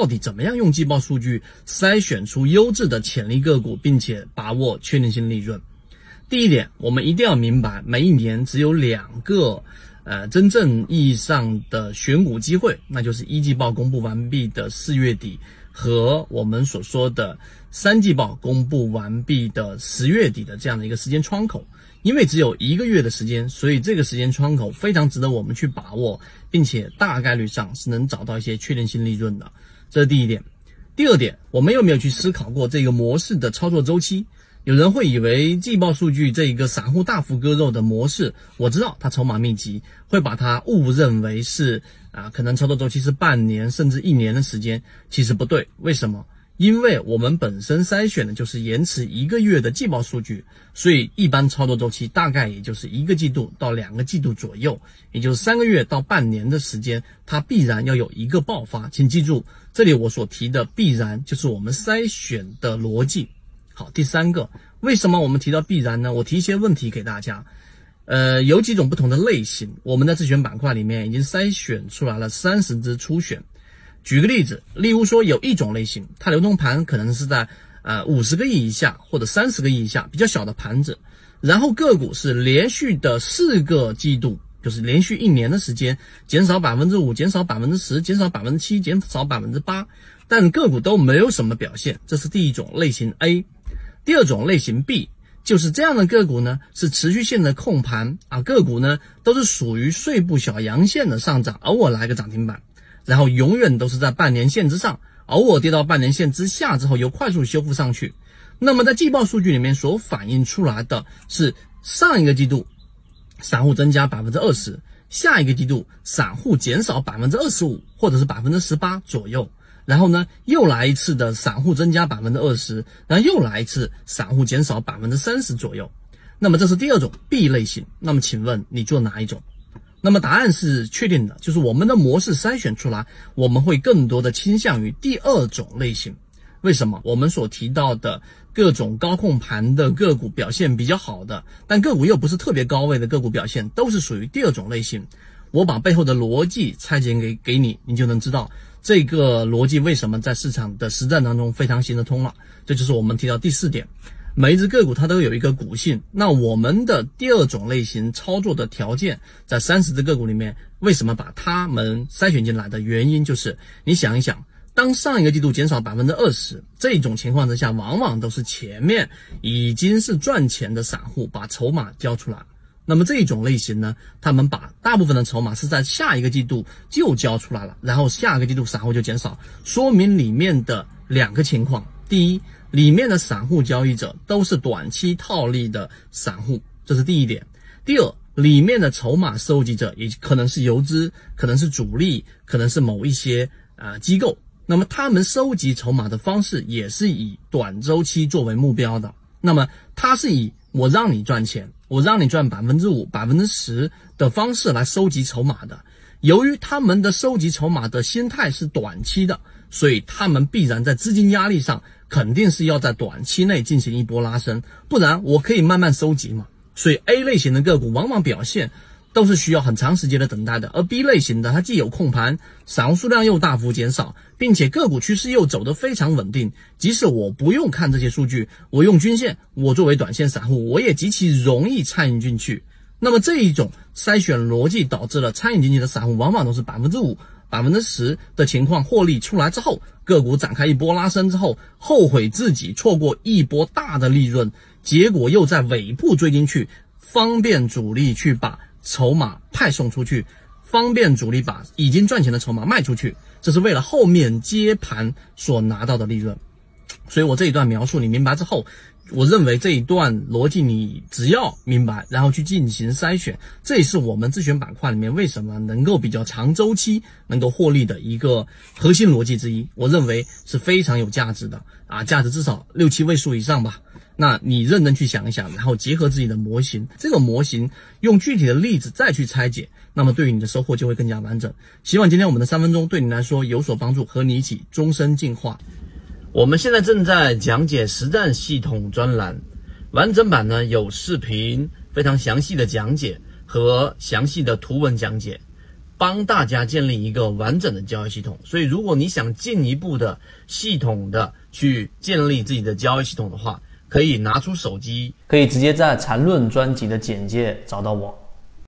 到底怎么样用季报数据筛选出优质的潜力个股，并且把握确定性利润？第一点，我们一定要明白，每一年只有两个，呃，真正意义上的选股机会，那就是一季报公布完毕的四月底和我们所说的三季报公布完毕的十月底的这样的一个时间窗口。因为只有一个月的时间，所以这个时间窗口非常值得我们去把握，并且大概率上是能找到一些确定性利润的。这是第一点。第二点，我们有没有去思考过这个模式的操作周期？有人会以为季报数据这一个散户大幅割肉的模式，我知道它筹码密集，会把它误认为是啊，可能操作周期是半年甚至一年的时间，其实不对。为什么？因为我们本身筛选的就是延迟一个月的季报数据，所以一般操作周期大概也就是一个季度到两个季度左右，也就是三个月到半年的时间，它必然要有一个爆发。请记住，这里我所提的必然就是我们筛选的逻辑。好，第三个，为什么我们提到必然呢？我提一些问题给大家，呃，有几种不同的类型，我们的自选板块里面已经筛选出来了三十只初选。举个例子，例如说有一种类型，它流通盘可能是在呃五十个亿以下或者三十个亿以下，比较小的盘子，然后个股是连续的四个季度，就是连续一年的时间减少百分之五、减少百分之十、减少百分之七、减少百分之八，但个股都没有什么表现，这是第一种类型 A。第二种类型 B 就是这样的个股呢，是持续性的控盘啊，个股呢都是属于碎步小阳线的上涨，偶尔来个涨停板。然后永远都是在半年线之上，偶尔跌到半年线之下之后又快速修复上去。那么在季报数据里面所反映出来的是上一个季度散户增加百分之二十，下一个季度散户减少百分之二十五或者是百分之十八左右。然后呢又来一次的散户增加百分之二十，然后又来一次散户减少百分之三十左右。那么这是第二种 B 类型。那么请问你做哪一种？那么答案是确定的，就是我们的模式筛选出来，我们会更多的倾向于第二种类型。为什么？我们所提到的各种高控盘的个股表现比较好的，但个股又不是特别高位的个股表现，都是属于第二种类型。我把背后的逻辑拆解给给你，你就能知道这个逻辑为什么在市场的实战当中非常行得通了。这就是我们提到第四点。每一只个股它都有一个股性，那我们的第二种类型操作的条件，在三十只个股里面，为什么把它们筛选进来的原因就是，你想一想，当上一个季度减少百分之二十这种情况之下，往往都是前面已经是赚钱的散户把筹码交出来，那么这种类型呢，他们把大部分的筹码是在下一个季度就交出来了，然后下个季度散户就减少，说明里面的两个情况，第一。里面的散户交易者都是短期套利的散户，这是第一点。第二，里面的筹码收集者也可能是游资，可能是主力，可能是某一些啊机构。那么他们收集筹码的方式也是以短周期作为目标的。那么他是以我让你赚钱，我让你赚百分之五、百分之十的方式来收集筹码的。由于他们的收集筹码的心态是短期的，所以他们必然在资金压力上。肯定是要在短期内进行一波拉升，不然我可以慢慢收集嘛。所以 A 类型的个股往往表现都是需要很长时间的等待的，而 B 类型的它既有控盘，散户数量又大幅减少，并且个股趋势又走得非常稳定。即使我不用看这些数据，我用均线，我作为短线散户，我也极其容易参与进去。那么这一种筛选逻辑导致了参与进去的散户往往都是百分之五。百分之十的情况获利出来之后，个股展开一波拉升之后，后悔自己错过一波大的利润，结果又在尾部追进去，方便主力去把筹码派送出去，方便主力把已经赚钱的筹码卖出去，这是为了后面接盘所拿到的利润。所以我这一段描述你明白之后。我认为这一段逻辑你只要明白，然后去进行筛选，这也是我们自选板块里面为什么能够比较长周期能够获利的一个核心逻辑之一。我认为是非常有价值的啊，价值至少六七位数以上吧。那你认真去想一想，然后结合自己的模型，这个模型用具体的例子再去拆解，那么对于你的收获就会更加完整。希望今天我们的三分钟对你来说有所帮助，和你一起终身进化。我们现在正在讲解实战系统专栏，完整版呢有视频，非常详细的讲解和详细的图文讲解。帮大家建立一个完整的交易系统。所以，如果你想进一步的系统的去建立自己的交易系统的话，可以拿出手机，可以直接在缠论专辑的简介找到我。